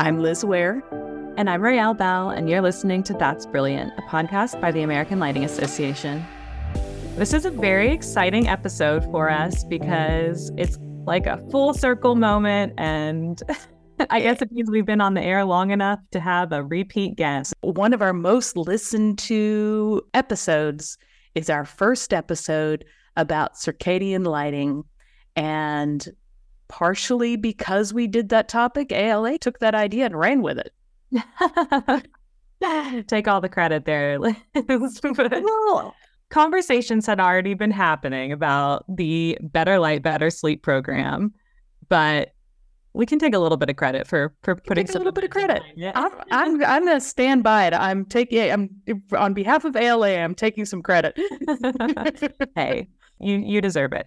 I'm Liz Ware. And I'm Rael Bell, and you're listening to That's Brilliant, a podcast by the American Lighting Association. This is a very exciting episode for us because it's like a full circle moment, and I guess it means we've been on the air long enough to have a repeat guest. One of our most listened to episodes is our first episode about circadian lighting. And partially because we did that topic, ALA took that idea and ran with it. Take all the credit there. well, conversations had already been happening about the Better Light, Better Sleep program, but we can take a little bit of credit for for putting a little bit of credit. Yeah, I'm I'm, I'm gonna stand by it. I'm taking I'm on behalf of ALA. I'm taking some credit. hey, you you deserve it.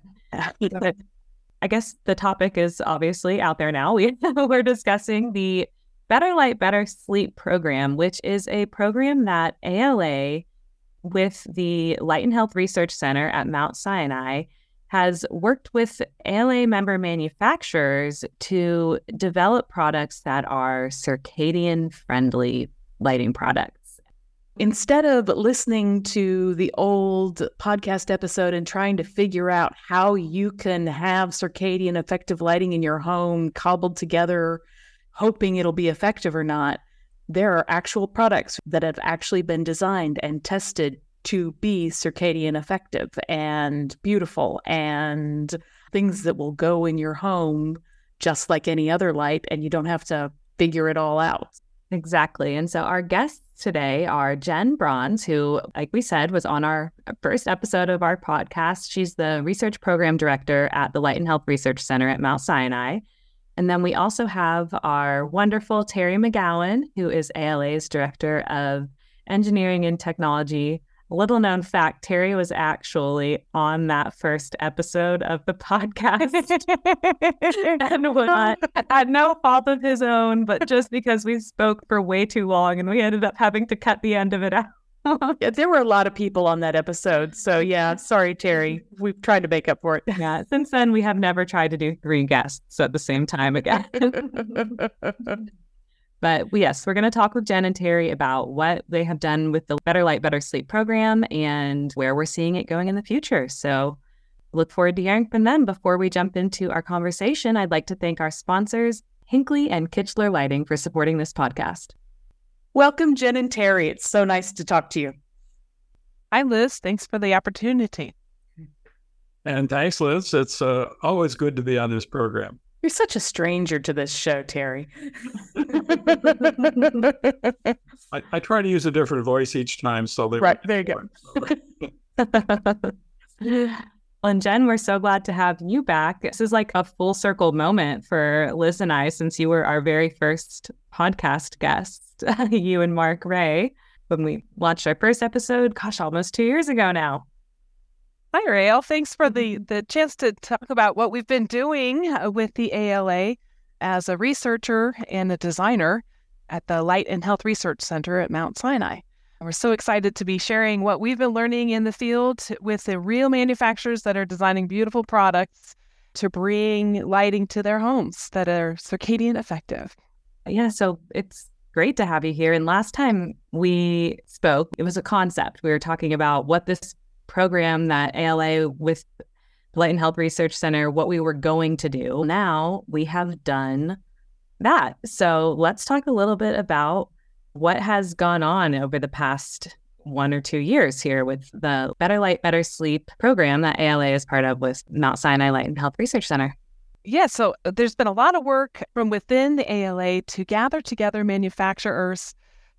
I guess the topic is obviously out there now. We we're discussing the Better Light, Better Sleep program, which is a program that ALA with the Light and Health Research Center at Mount Sinai has worked with ALA member manufacturers to develop products that are circadian friendly lighting products. Instead of listening to the old podcast episode and trying to figure out how you can have circadian effective lighting in your home cobbled together, hoping it'll be effective or not, there are actual products that have actually been designed and tested to be circadian effective and beautiful and things that will go in your home just like any other light and you don't have to figure it all out. Exactly. And so our guests today are Jen Brons, who, like we said, was on our first episode of our podcast. She's the research program director at the Light and Health Research Center at Mount Sinai. And then we also have our wonderful Terry McGowan, who is ALA's director of engineering and technology little known fact Terry was actually on that first episode of the podcast and was at no fault of his own, but just because we spoke for way too long and we ended up having to cut the end of it out. yeah, there were a lot of people on that episode. So, yeah, sorry, Terry. We've tried to make up for it. Yeah. Since then, we have never tried to do three guests at the same time again. But yes, we're going to talk with Jen and Terry about what they have done with the Better Light, Better Sleep program and where we're seeing it going in the future. So look forward to hearing from them. Before we jump into our conversation, I'd like to thank our sponsors, Hinkley and Kichler Lighting, for supporting this podcast. Welcome, Jen and Terry. It's so nice to talk to you. Hi, Liz. Thanks for the opportunity. And thanks, Liz. It's uh, always good to be on this program. You're such a stranger to this show, Terry. I, I, try to use a different voice each time, so they right there you go. and Jen, we're so glad to have you back. This is like a full circle moment for Liz and I, since you were our very first podcast guest, you and Mark Rea, when we launched our first episode. Gosh, almost two years ago now. Hi, Rael. Thanks for the, mm-hmm. the chance to talk about what we've been doing uh, with the ALA as a researcher and a designer at the Light and Health Research Center at Mount Sinai. we're so excited to be sharing what we've been learning in the field with the real manufacturers that are designing beautiful products to bring lighting to their homes that are circadian effective. Yeah, so it's great to have you here. And last time we spoke, it was a concept. We were talking about what this program that ALA with Light and Health Research Center, what we were going to do. Now we have done that. So let's talk a little bit about what has gone on over the past one or two years here with the Better Light, Better Sleep program that ALA is part of with Mount Sinai Light and Health Research Center. Yeah, so there's been a lot of work from within the ALA to gather together manufacturers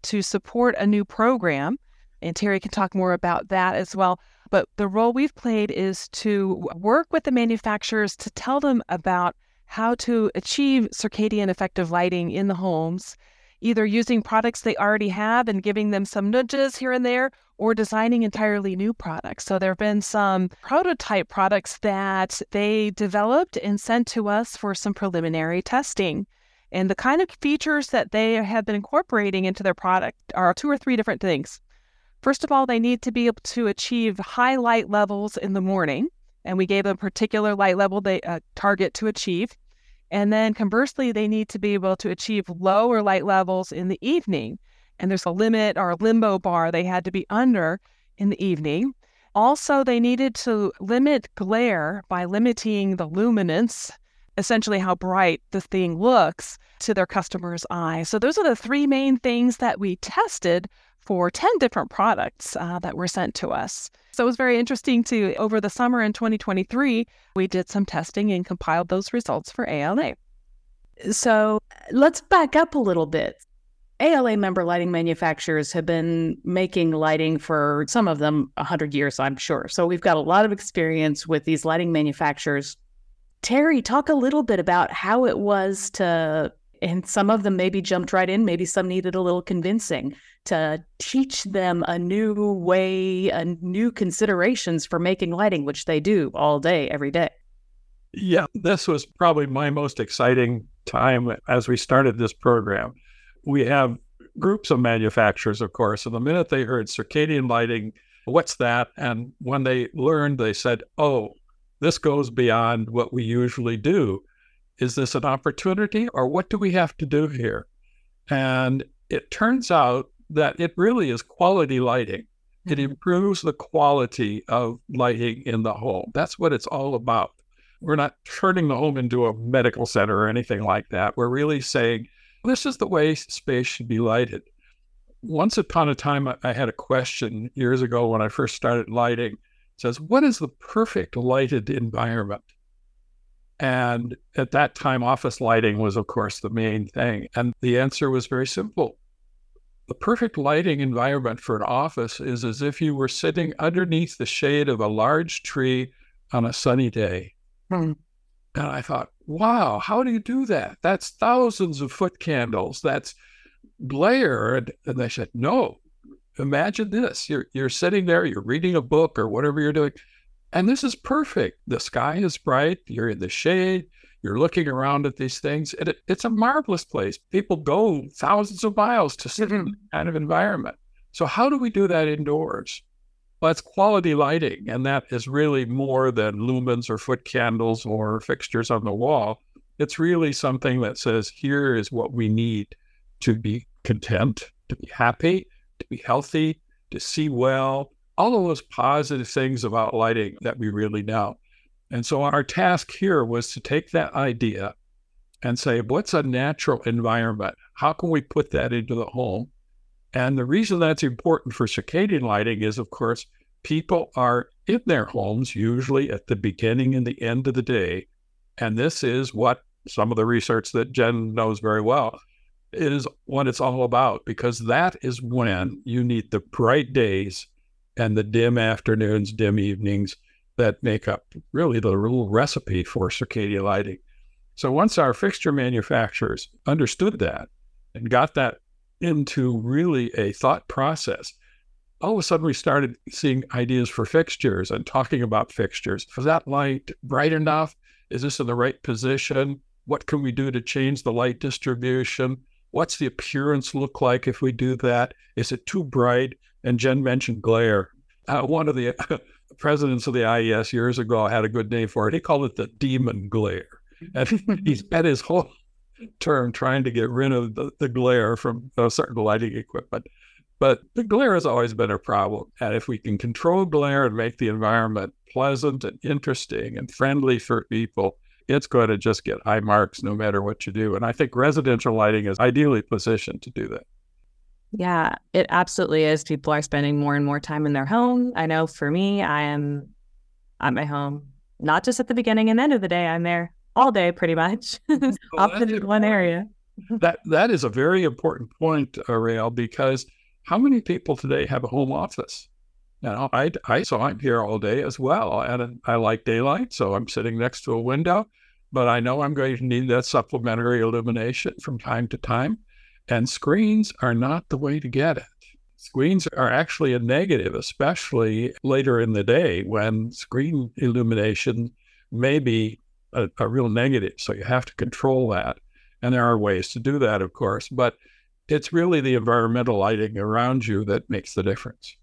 to support a new program. And Terry can talk more about that as well. But the role we've played is to work with the manufacturers to tell them about how to achieve circadian effective lighting in the homes, either using products they already have and giving them some nudges here and there, or designing entirely new products. So there have been some prototype products that they developed and sent to us for some preliminary testing. And the kind of features that they have been incorporating into their product are two or three different things. First of all, they need to be able to achieve high light levels in the morning, and we gave them a particular light level they uh, target to achieve. And then conversely, they need to be able to achieve lower light levels in the evening. And there's a limit or a limbo bar they had to be under in the evening. Also, they needed to limit glare by limiting the luminance, essentially how bright the thing looks to their customer's eye. So, those are the three main things that we tested for 10 different products uh, that were sent to us. So, it was very interesting to, over the summer in 2023, we did some testing and compiled those results for ALA. So, let's back up a little bit. ALA member lighting manufacturers have been making lighting for some of them 100 years, I'm sure. So we've got a lot of experience with these lighting manufacturers. Terry, talk a little bit about how it was to, and some of them maybe jumped right in, maybe some needed a little convincing to teach them a new way, a new considerations for making lighting, which they do all day, every day. Yeah, this was probably my most exciting time as we started this program we have groups of manufacturers, of course. And the minute they heard circadian lighting, what's that? And when they learned, they said, oh, this goes beyond what we usually do. Is this an opportunity or what do we have to do here? And it turns out that it really is quality lighting. It mm-hmm. improves the quality of lighting in the home. That's what it's all about. We're not turning the home into a medical center or anything like that. We're really saying, this is the way space should be lighted. Once upon a time, I had a question years ago when I first started lighting. It says, What is the perfect lighted environment? And at that time, office lighting was, of course, the main thing. And the answer was very simple. The perfect lighting environment for an office is as if you were sitting underneath the shade of a large tree on a sunny day. Hmm. And I thought, wow, how do you do that? That's thousands of foot candles. That's glare. And, and they said, no, imagine this. You're, you're sitting there, you're reading a book or whatever you're doing. And this is perfect. The sky is bright. You're in the shade. You're looking around at these things. And it, it's a marvelous place. People go thousands of miles to sit in mm-hmm. that kind of environment. So, how do we do that indoors? Well, it's quality lighting, and that is really more than lumens or foot candles or fixtures on the wall. It's really something that says, here is what we need to be content, to be happy, to be healthy, to see well, all of those positive things about lighting that we really know. And so our task here was to take that idea and say, what's a natural environment? How can we put that into the home? And the reason that's important for circadian lighting is, of course, people are in their homes usually at the beginning and the end of the day. And this is what some of the research that Jen knows very well is what it's all about, because that is when you need the bright days and the dim afternoons, dim evenings that make up really the real recipe for circadian lighting. So once our fixture manufacturers understood that and got that into really a thought process, all of a sudden we started seeing ideas for fixtures and talking about fixtures. Is that light bright enough? Is this in the right position? What can we do to change the light distribution? What's the appearance look like if we do that? Is it too bright? And Jen mentioned glare. Uh, one of the presidents of the IES years ago had a good name for it. He called it the demon glare. And he spent his whole term trying to get rid of the, the glare from certain lighting equipment. But the glare has always been a problem. And if we can control glare and make the environment pleasant and interesting and friendly for people, it's going to just get high marks no matter what you do. And I think residential lighting is ideally positioned to do that. Yeah, it absolutely is. People are spending more and more time in their home. I know for me, I am at my home, not just at the beginning and end of the day. I'm there all day pretty much, opposite in one area. that that is a very important point, uh, Ariel, because how many people today have a home office? Now, I, I so I'm here all day as well, and I like daylight, so I'm sitting next to a window. But I know I'm going to need that supplementary illumination from time to time, and screens are not the way to get it. Screens are actually a negative, especially later in the day when screen illumination may be a, a real negative. So you have to control that, and there are ways to do that, of course, but it's really the environmental lighting around you that makes the difference.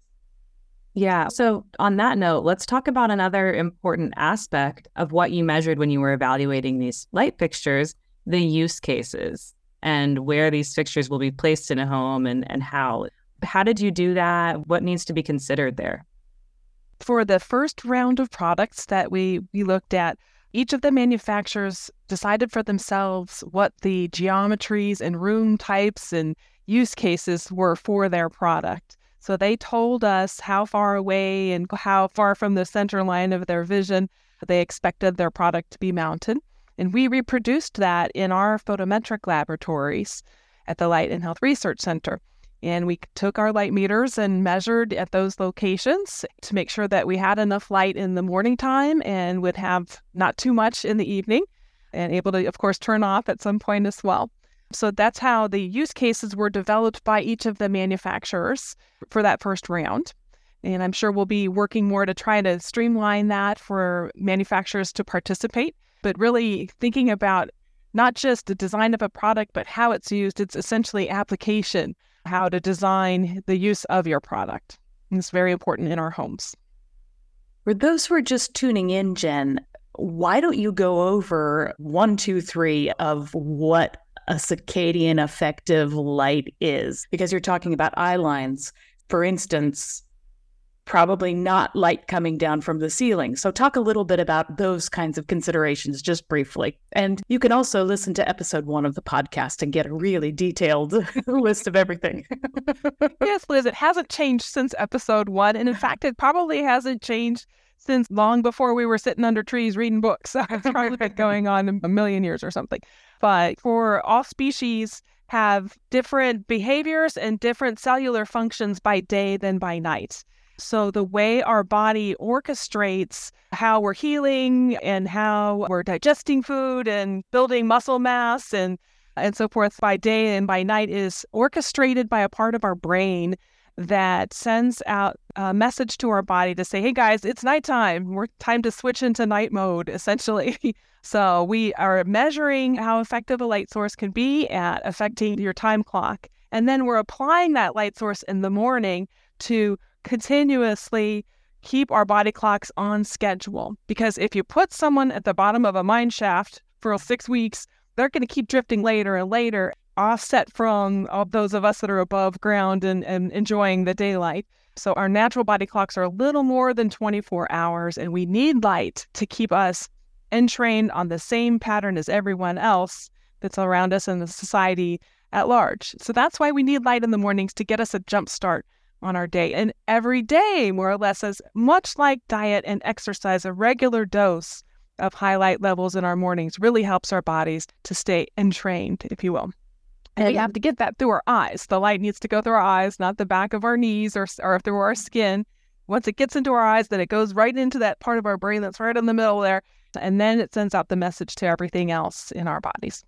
Yeah. So, on that note, let's talk about another important aspect of what you measured when you were evaluating these light fixtures, the use cases and where these fixtures will be placed in a home and, and how. How did you do that? What needs to be considered there? For the first round of products that we, we looked at, each of the manufacturers decided for themselves what the geometries and room types and use cases were for their product. So they told us how far away and how far from the center line of their vision they expected their product to be mounted. And we reproduced that in our photometric laboratories at the Light and Health Research Center. And we took our light meters and measured at those locations to make sure that we had enough light in the morning time and would have not too much in the evening and able to, of course, turn off at some point as well. So that's how the use cases were developed by each of the manufacturers for that first round. And I'm sure we'll be working more to try to streamline that for manufacturers to participate, but really thinking about not just the design of a product, but how it's used. It's essentially application, how to design the use of your product. And it's very important in our homes. For those who are just tuning in, Jen, why don't you go over one, two, three of what a circadian effective light is? Because you're talking about eye lines. For instance, probably not light coming down from the ceiling. So, talk a little bit about those kinds of considerations just briefly. And you can also listen to episode one of the podcast and get a really detailed list of everything. yes, Liz, it hasn't changed since episode one. And in fact, it probably hasn't changed since long before we were sitting under trees reading books. it's probably been going on a million years or something. But for all species, have different behaviors and different cellular functions by day than by night. So, the way our body orchestrates how we're healing and how we're digesting food and building muscle mass and, and so forth by day and by night is orchestrated by a part of our brain that sends out a message to our body to say, hey guys, it's nighttime. We're time to switch into night mode, essentially. so, we are measuring how effective a light source can be at affecting your time clock. And then we're applying that light source in the morning to continuously keep our body clocks on schedule. Because if you put someone at the bottom of a mine shaft for six weeks, they're going to keep drifting later and later, offset from all those of us that are above ground and, and enjoying the daylight. So our natural body clocks are a little more than 24 hours, and we need light to keep us entrained on the same pattern as everyone else that's around us in the society at large. So that's why we need light in the mornings to get us a jump start on our day. And every day, more or less, as much like diet and exercise, a regular dose of highlight levels in our mornings really helps our bodies to stay entrained, if you will. And we have to get that through our eyes. The light needs to go through our eyes, not the back of our knees or, or through our skin. Once it gets into our eyes, then it goes right into that part of our brain that's right in the middle there. And then it sends out the message to everything else in our bodies.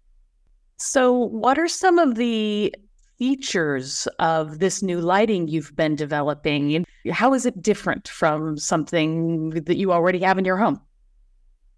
So, what are some of the features of this new lighting you've been developing? How is it different from something that you already have in your home?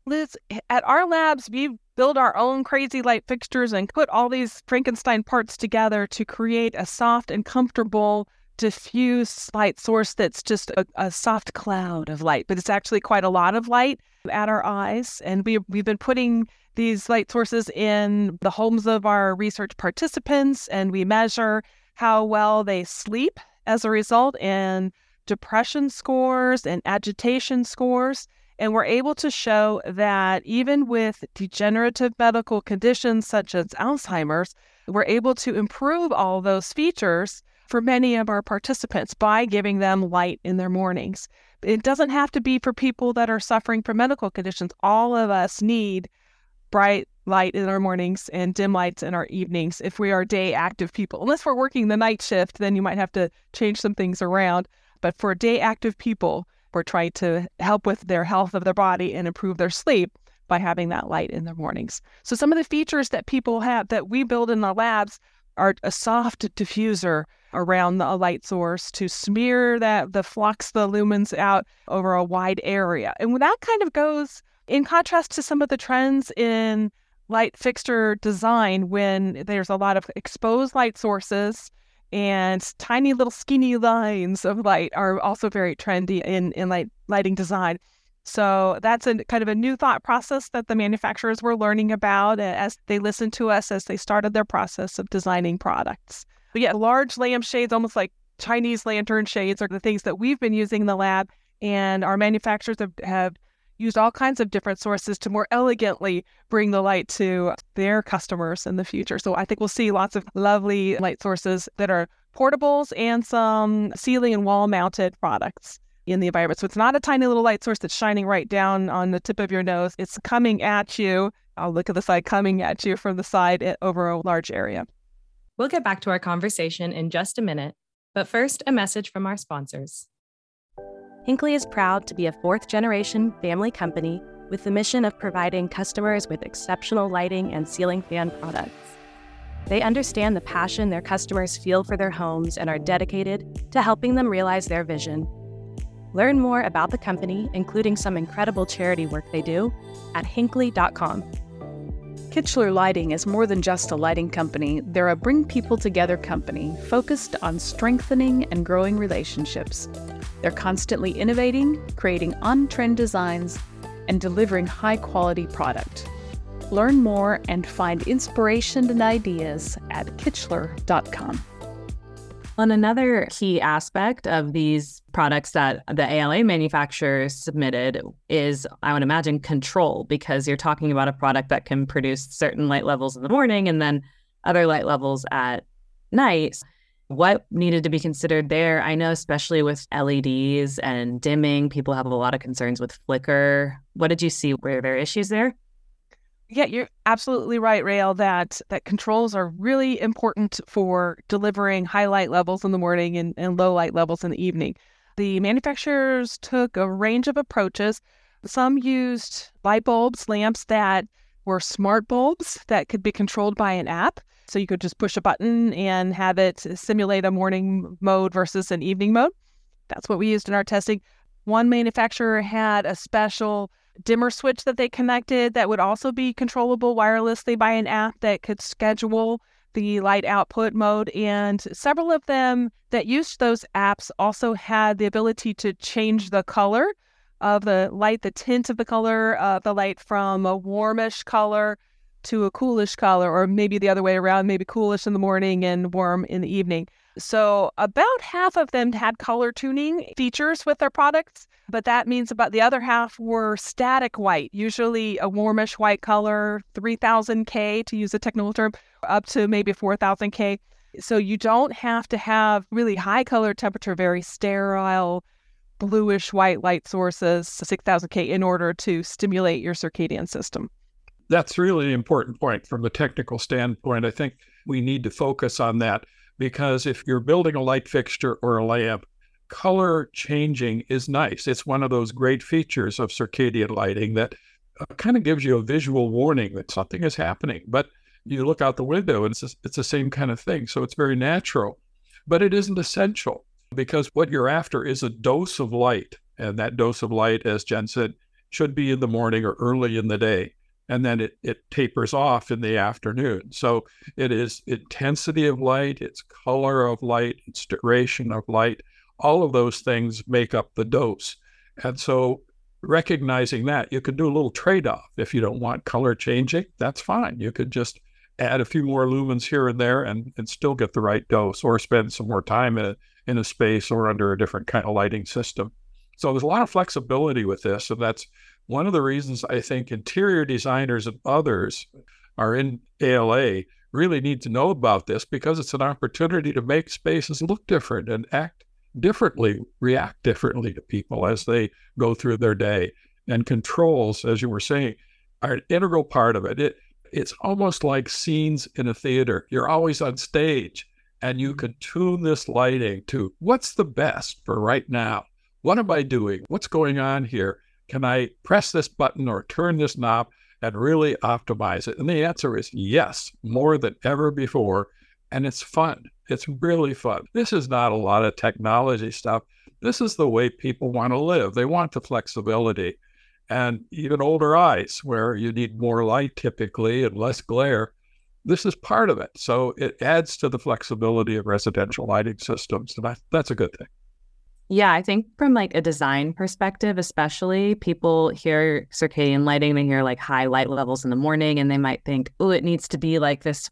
Liz, at our labs, we build our own crazy light fixtures and put all these Frankenstein parts together to create a soft and comfortable, diffuse light source that's just a, a soft cloud of light, but it's actually quite a lot of light at our eyes. And we, we've been putting these light sources in the homes of our research participants, and we measure how well they sleep as a result and depression scores and agitation scores. And we're able to show that even with degenerative medical conditions such as Alzheimer's, we're able to improve all those features for many of our participants by giving them light in their mornings. It doesn't have to be for people that are suffering from medical conditions. All of us need bright light in our mornings and dim lights in our evenings if we are day active people. Unless we're working the night shift, then you might have to change some things around. But for day active people, we're trying to help with their health of their body and improve their sleep by having that light in their mornings. So some of the features that people have that we build in the labs are a soft diffuser around the light source to smear that the flux, the lumens out over a wide area. And that kind of goes in contrast to some of the trends in light fixture design when there's a lot of exposed light sources and tiny little skinny lines of light are also very trendy in, in light lighting design. So that's a kind of a new thought process that the manufacturers were learning about as they listened to us as they started their process of designing products. But yeah, large lampshades, almost like Chinese lantern shades, are the things that we've been using in the lab. And our manufacturers have, have used all kinds of different sources to more elegantly bring the light to their customers in the future. So I think we'll see lots of lovely light sources that are portables and some ceiling and wall mounted products in the environment. So it's not a tiny little light source that's shining right down on the tip of your nose. It's coming at you. I'll look at the side, coming at you from the side over a large area. We'll get back to our conversation in just a minute, but first, a message from our sponsors. Hinkley is proud to be a fourth generation family company with the mission of providing customers with exceptional lighting and ceiling fan products. They understand the passion their customers feel for their homes and are dedicated to helping them realize their vision Learn more about the company, including some incredible charity work they do, at hinkley.com. Kichler Lighting is more than just a lighting company. They're a bring people together company focused on strengthening and growing relationships. They're constantly innovating, creating on trend designs, and delivering high quality product. Learn more and find inspiration and ideas at kichler.com. On another key aspect of these products that the ALA manufacturers submitted is, I would imagine, control, because you're talking about a product that can produce certain light levels in the morning and then other light levels at night. What needed to be considered there? I know, especially with LEDs and dimming, people have a lot of concerns with flicker. What did you see? Were there issues there? Yeah, you're absolutely right, Rael, that that controls are really important for delivering high light levels in the morning and, and low light levels in the evening. The manufacturers took a range of approaches. Some used light bulbs, lamps that were smart bulbs that could be controlled by an app. So you could just push a button and have it simulate a morning mode versus an evening mode. That's what we used in our testing. One manufacturer had a special dimmer switch that they connected that would also be controllable wirelessly by an app that could schedule the light output mode. And several of them that used those apps also had the ability to change the color of the light, the tint of the color of the light from a warmish color to a coolish color, or maybe the other way around, maybe coolish in the morning and warm in the evening. So, about half of them had color tuning features with their products, but that means about the other half were static white, usually a warmish white color, 3000K to use a technical term, up to maybe 4000K. So, you don't have to have really high color temperature, very sterile, bluish white light sources, 6000K, in order to stimulate your circadian system. That's really an important point from the technical standpoint. I think we need to focus on that because if you're building a light fixture or a lamp, color changing is nice. It's one of those great features of circadian lighting that uh, kind of gives you a visual warning that something is happening. But you look out the window and it's, it's the same kind of thing. So it's very natural, but it isn't essential because what you're after is a dose of light. And that dose of light, as Jen said, should be in the morning or early in the day and then it, it tapers off in the afternoon. So it is intensity of light, it's color of light, it's duration of light. All of those things make up the dose. And so recognizing that, you could do a little trade off. If you don't want color changing, that's fine. You could just add a few more lumens here and there and, and still get the right dose or spend some more time in a, in a space or under a different kind of lighting system. So there's a lot of flexibility with this, and that's one of the reasons I think interior designers and others are in ALA really need to know about this because it's an opportunity to make spaces look different and act differently, react differently to people as they go through their day. And controls, as you were saying, are an integral part of it. it it's almost like scenes in a theater. You're always on stage and you mm-hmm. can tune this lighting to what's the best for right now. What am I doing? What's going on here? Can I press this button or turn this knob and really optimize it? And the answer is yes, more than ever before. And it's fun. It's really fun. This is not a lot of technology stuff. This is the way people want to live. They want the flexibility. And even older eyes, where you need more light typically and less glare, this is part of it. So it adds to the flexibility of residential lighting systems. And that's a good thing. Yeah, I think from like a design perspective, especially people hear circadian lighting, they hear like high light levels in the morning, and they might think, oh, it needs to be like this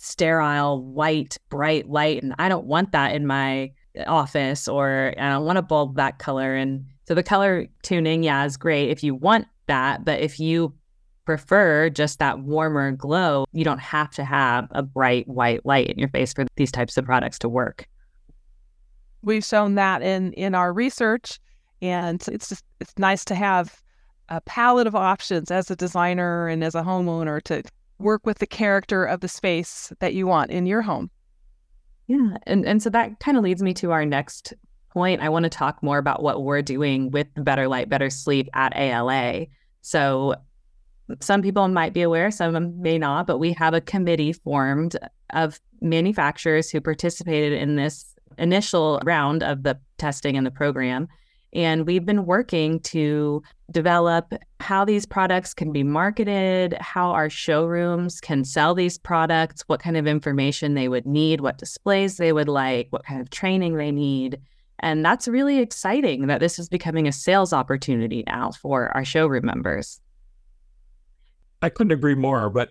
sterile, white, bright light. And I don't want that in my office, or I don't want a bulb that color. And so the color tuning, yeah, is great if you want that. But if you prefer just that warmer glow, you don't have to have a bright white light in your face for these types of products to work we've shown that in in our research and it's just it's nice to have a palette of options as a designer and as a homeowner to work with the character of the space that you want in your home. Yeah and and so that kind of leads me to our next point. I want to talk more about what we're doing with better light better sleep at ala so some people might be aware some may not but we have a committee formed of manufacturers who participated in this initial round of the testing and the program. And we've been working to develop how these products can be marketed, how our showrooms can sell these products, what kind of information they would need, what displays they would like, what kind of training they need. And that's really exciting that this is becoming a sales opportunity now for our showroom members. I couldn't agree more. But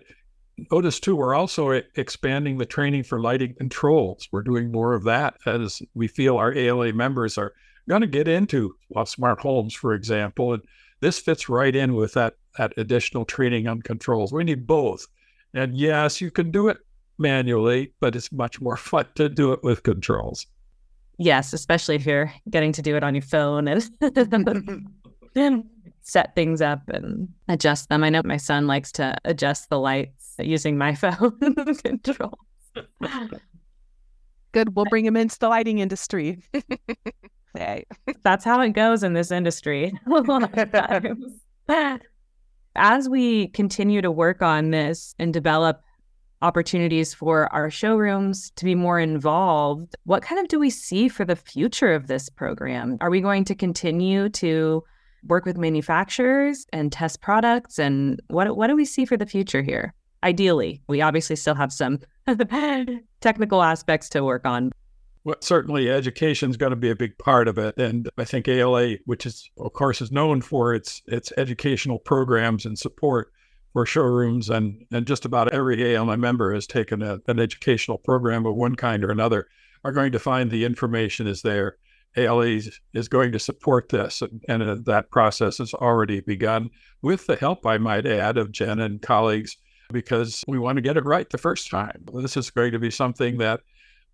Notice too, we're also expanding the training for lighting controls. We're doing more of that as we feel our ALA members are going to get into well, smart homes, for example. And this fits right in with that, that additional training on controls. We need both. And yes, you can do it manually, but it's much more fun to do it with controls. Yes, especially if you're getting to do it on your phone and set things up and adjust them. I know my son likes to adjust the lights using my phone control. Good. We'll bring him into the lighting industry. That's how it goes in this industry. As we continue to work on this and develop opportunities for our showrooms to be more involved, what kind of do we see for the future of this program? Are we going to continue to work with manufacturers and test products? And what what do we see for the future here? Ideally, we obviously still have some technical aspects to work on. Well, certainly education is going to be a big part of it. And I think ALA, which is of course is known for its its educational programs and support for showrooms and, and just about every ALA member has taken a, an educational program of one kind or another, are going to find the information is there ALA is going to support this, and, and uh, that process has already begun with the help, I might add, of Jen and colleagues, because we want to get it right the first time. This is going to be something that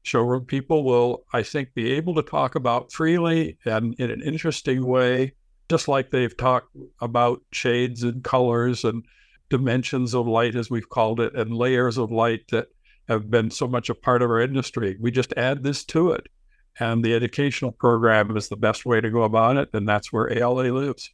showroom people will, I think, be able to talk about freely and in an interesting way, just like they've talked about shades and colors and dimensions of light, as we've called it, and layers of light that have been so much a part of our industry. We just add this to it and the educational program is the best way to go about it. And that's where ALA lives.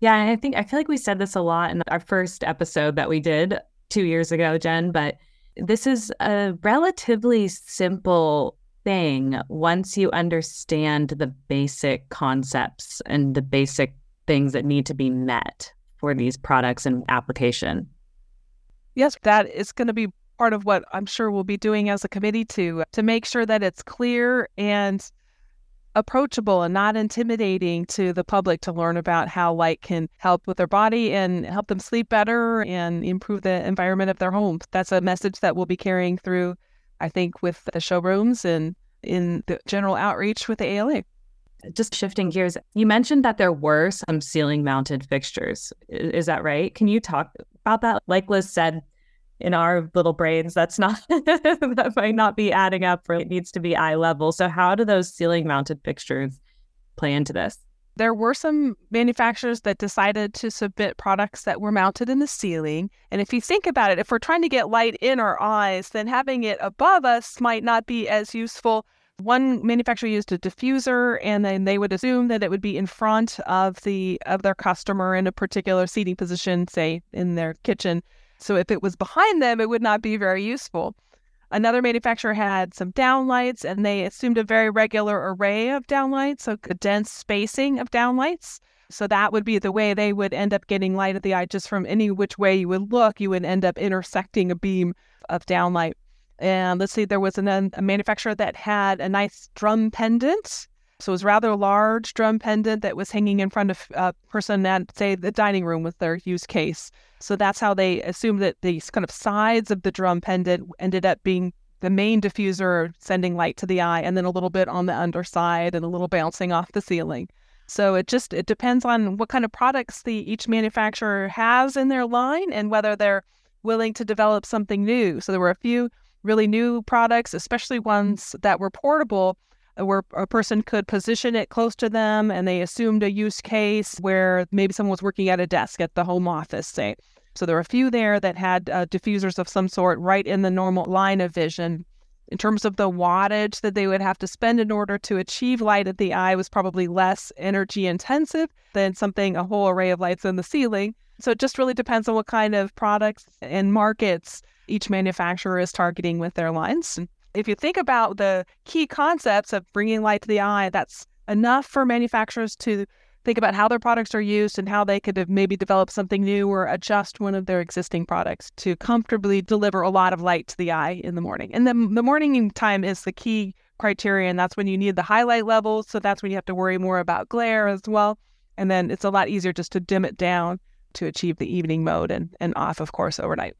Yeah. And I think, I feel like we said this a lot in our first episode that we did two years ago, Jen, but this is a relatively simple thing once you understand the basic concepts and the basic things that need to be met for these products and application. Yes, that is going to be part of what I'm sure we'll be doing as a committee to to make sure that it's clear and approachable and not intimidating to the public to learn about how light can help with their body and help them sleep better and improve the environment of their home. That's a message that we'll be carrying through, I think, with the showrooms and in the general outreach with the ALA. Just shifting gears, you mentioned that there were some ceiling mounted fixtures. Is that right? Can you talk about that? Like Liz said, in our little brains that's not that might not be adding up or it needs to be eye level so how do those ceiling mounted fixtures play into this there were some manufacturers that decided to submit products that were mounted in the ceiling. And if you think about it, if we're trying to get light in our eyes, then having it above us might not be as useful. One manufacturer used a diffuser and then they would assume that it would be in front of the of their customer in a particular seating position, say in their kitchen. So if it was behind them, it would not be very useful. Another manufacturer had some downlights and they assumed a very regular array of downlights, so a dense spacing of downlights. So that would be the way they would end up getting light at the eye just from any which way you would look, you would end up intersecting a beam of downlight. And let's see, there was an, a manufacturer that had a nice drum pendant So it was rather large drum pendant that was hanging in front of a person at, say, the dining room with their use case. So that's how they assumed that these kind of sides of the drum pendant ended up being the main diffuser sending light to the eye, and then a little bit on the underside and a little bouncing off the ceiling. So it just it depends on what kind of products the each manufacturer has in their line and whether they're willing to develop something new. So there were a few really new products, especially ones that were portable, where a person could position it close to them and they assumed a use case where maybe someone was working at a desk at the home office, say. So there were a few there that had uh, diffusers of some sort right in the normal line of vision. In terms of the wattage that they would have to spend in order to achieve light at the eye was probably less energy intensive than something a whole array of lights in the ceiling. So it just really depends on what kind of products and markets each manufacturer is targeting with their lines. If you think about the key concepts of bringing light to the eye, that's enough for manufacturers to think about how their products are used and how they could have maybe develop something new or adjust one of their existing products to comfortably deliver a lot of light to the eye in the morning. And then the morning time is the key criterion. That's when you need the highlight levels. So that's when you have to worry more about glare as well. And then it's a lot easier just to dim it down to achieve the evening mode and, and off, of course, overnight.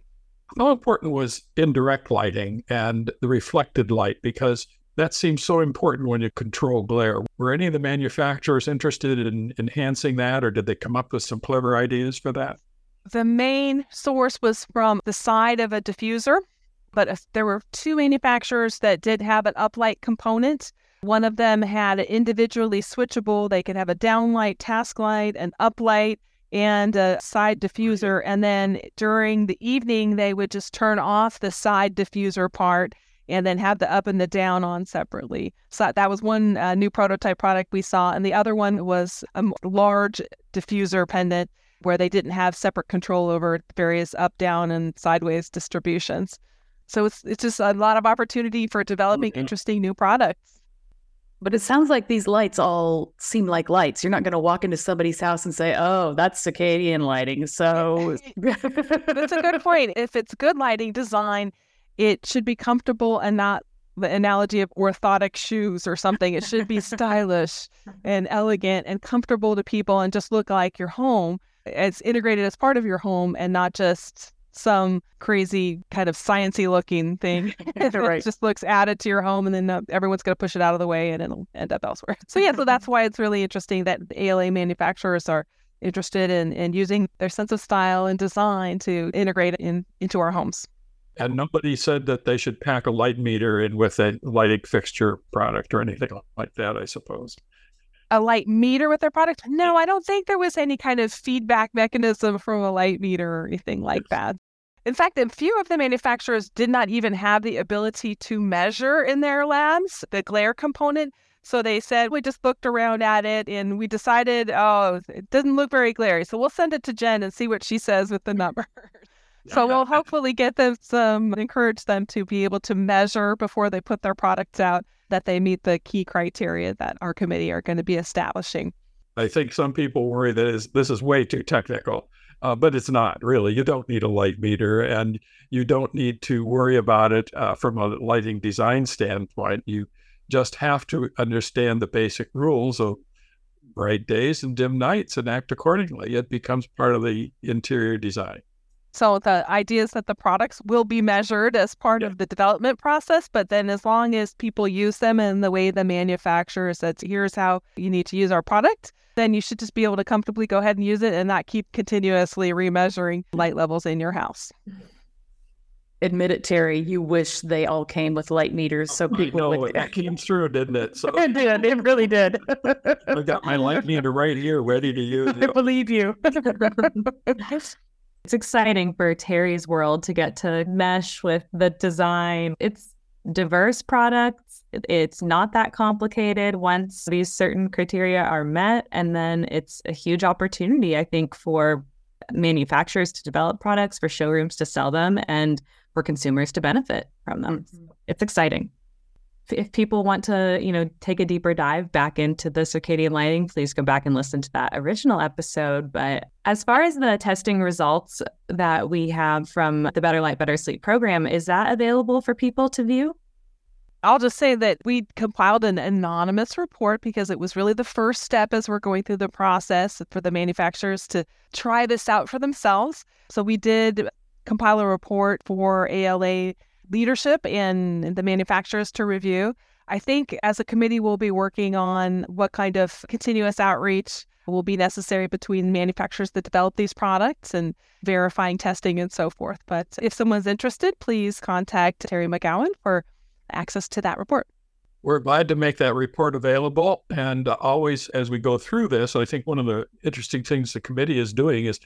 How important was indirect lighting and the reflected light? Because that seems so important when you control glare. Were any of the manufacturers interested in enhancing that, or did they come up with some clever ideas for that? The main source was from the side of a diffuser, but there were two manufacturers that did have an uplight component. One of them had individually switchable, they could have a downlight, task light, an uplight, and a side diffuser. And then during the evening, they would just turn off the side diffuser part and then have the up and the down on separately. So that was one uh, new prototype product we saw. And the other one was a large diffuser pendant where they didn't have separate control over various up, down, and sideways distributions. So it's, it's just a lot of opportunity for developing interesting new products. But it sounds like these lights all seem like lights. You're not going to walk into somebody's house and say, "Oh, that's circadian lighting." So that's a good point. If it's good lighting design, it should be comfortable and not the analogy of orthotic shoes or something. It should be stylish and elegant and comfortable to people and just look like your home. It's integrated as part of your home and not just some crazy kind of sciency looking thing. right. just looks added to your home and then uh, everyone's going to push it out of the way and it'll end up elsewhere. So yeah, so that's why it's really interesting that the ALA manufacturers are interested in, in using their sense of style and design to integrate it in, into our homes. And nobody said that they should pack a light meter in with a lighting fixture product or anything like that, I suppose. A light meter with their product? No, I don't think there was any kind of feedback mechanism from a light meter or anything like that. In fact, a few of the manufacturers did not even have the ability to measure in their labs the glare component. So they said, we just looked around at it and we decided, oh, it doesn't look very glary. So we'll send it to Jen and see what she says with the numbers. So we'll hopefully get them some, encourage them to be able to measure before they put their products out that they meet the key criteria that our committee are going to be establishing. I think some people worry that is, this is way too technical, uh, but it's not really. You don't need a light meter and you don't need to worry about it uh, from a lighting design standpoint. You just have to understand the basic rules of bright days and dim nights and act accordingly. It becomes part of the interior design. So the idea is that the products will be measured as part yeah. of the development process, but then as long as people use them in the way the manufacturer says, here's how you need to use our product, then you should just be able to comfortably go ahead and use it and not keep continuously remeasuring mm-hmm. light levels in your house. Mm-hmm. Admit it, Terry. You wish they all came with light meters so people know, would. That came through, didn't it? So it did. It really did. I've got my light meter right here, ready to use. I believe you. It's exciting for Terry's world to get to mesh with the design. It's diverse products. It's not that complicated once these certain criteria are met. And then it's a huge opportunity, I think, for manufacturers to develop products, for showrooms to sell them, and for consumers to benefit from them. Mm-hmm. It's exciting if people want to, you know, take a deeper dive back into the circadian lighting, please go back and listen to that original episode. But as far as the testing results that we have from the Better Light, Better Sleep program, is that available for people to view? I'll just say that we compiled an anonymous report because it was really the first step as we're going through the process for the manufacturers to try this out for themselves. So we did compile a report for ALA leadership and the manufacturers to review. I think as a committee, we'll be working on what kind of continuous outreach will be necessary between manufacturers that develop these products and verifying testing and so forth. But if someone's interested, please contact Terry McGowan for access to that report. We're glad to make that report available. And uh, always, as we go through this, I think one of the interesting things the committee is doing is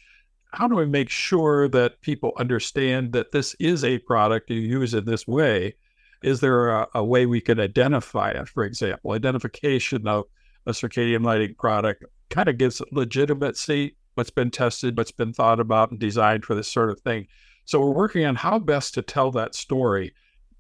how do we make sure that people understand that this is a product you use in this way? Is there a, a way we can identify it, for example? Identification of a circadian lighting product kind of gives legitimacy, what's been tested, what's been thought about and designed for this sort of thing. So we're working on how best to tell that story.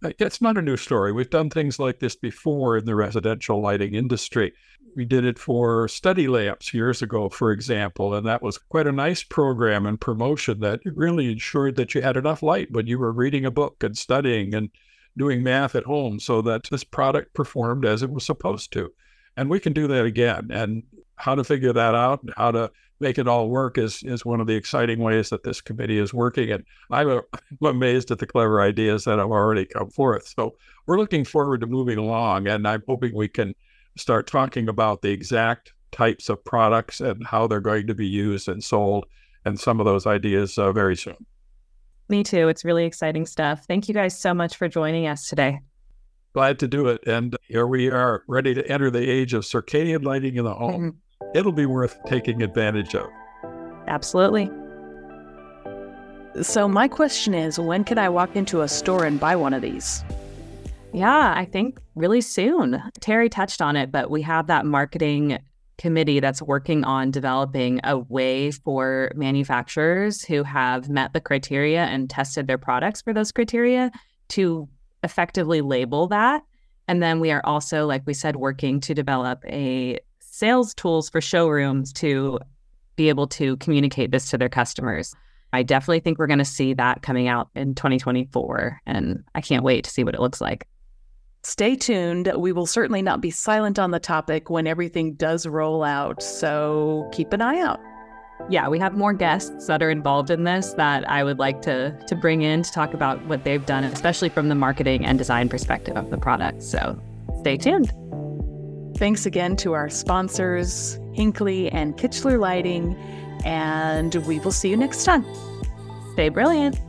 Uh, it's not a new story. We've done things like this before in the residential lighting industry. We did it for study lamps years ago, for example, and that was quite a nice program and promotion that really ensured that you had enough light when you were reading a book and studying and doing math at home so that this product performed as it was supposed to. And we can do that again. And how to figure that out, and how to make it all work is is one of the exciting ways that this committee is working. And I'm, a, I'm amazed at the clever ideas that have already come forth. So we're looking forward to moving along, and I'm hoping we can start talking about the exact types of products and how they're going to be used and sold, and some of those ideas uh, very soon. Me too. It's really exciting stuff. Thank you guys so much for joining us today. Glad to do it. And here we are, ready to enter the age of circadian lighting in the home. Mm-hmm it'll be worth taking advantage of. Absolutely. So, my question is when can I walk into a store and buy one of these? Yeah, I think really soon. Terry touched on it, but we have that marketing committee that's working on developing a way for manufacturers who have met the criteria and tested their products for those criteria to effectively label that. And then we are also, like we said, working to develop a sales tools for showrooms to be able to communicate this to their customers. I definitely think we're going to see that coming out in 2024, and I can't wait to see what it looks like. Stay tuned. We will certainly not be silent on the topic when everything does roll out, so keep an eye out. Yeah, we have more guests that are involved in this that I would like to to bring in to talk about what they've done, especially from the marketing and design perspective of the product. So, stay tuned. Thanks again to our sponsors, Hinkley and Kichler Lighting, and we will see you next time. Stay brilliant.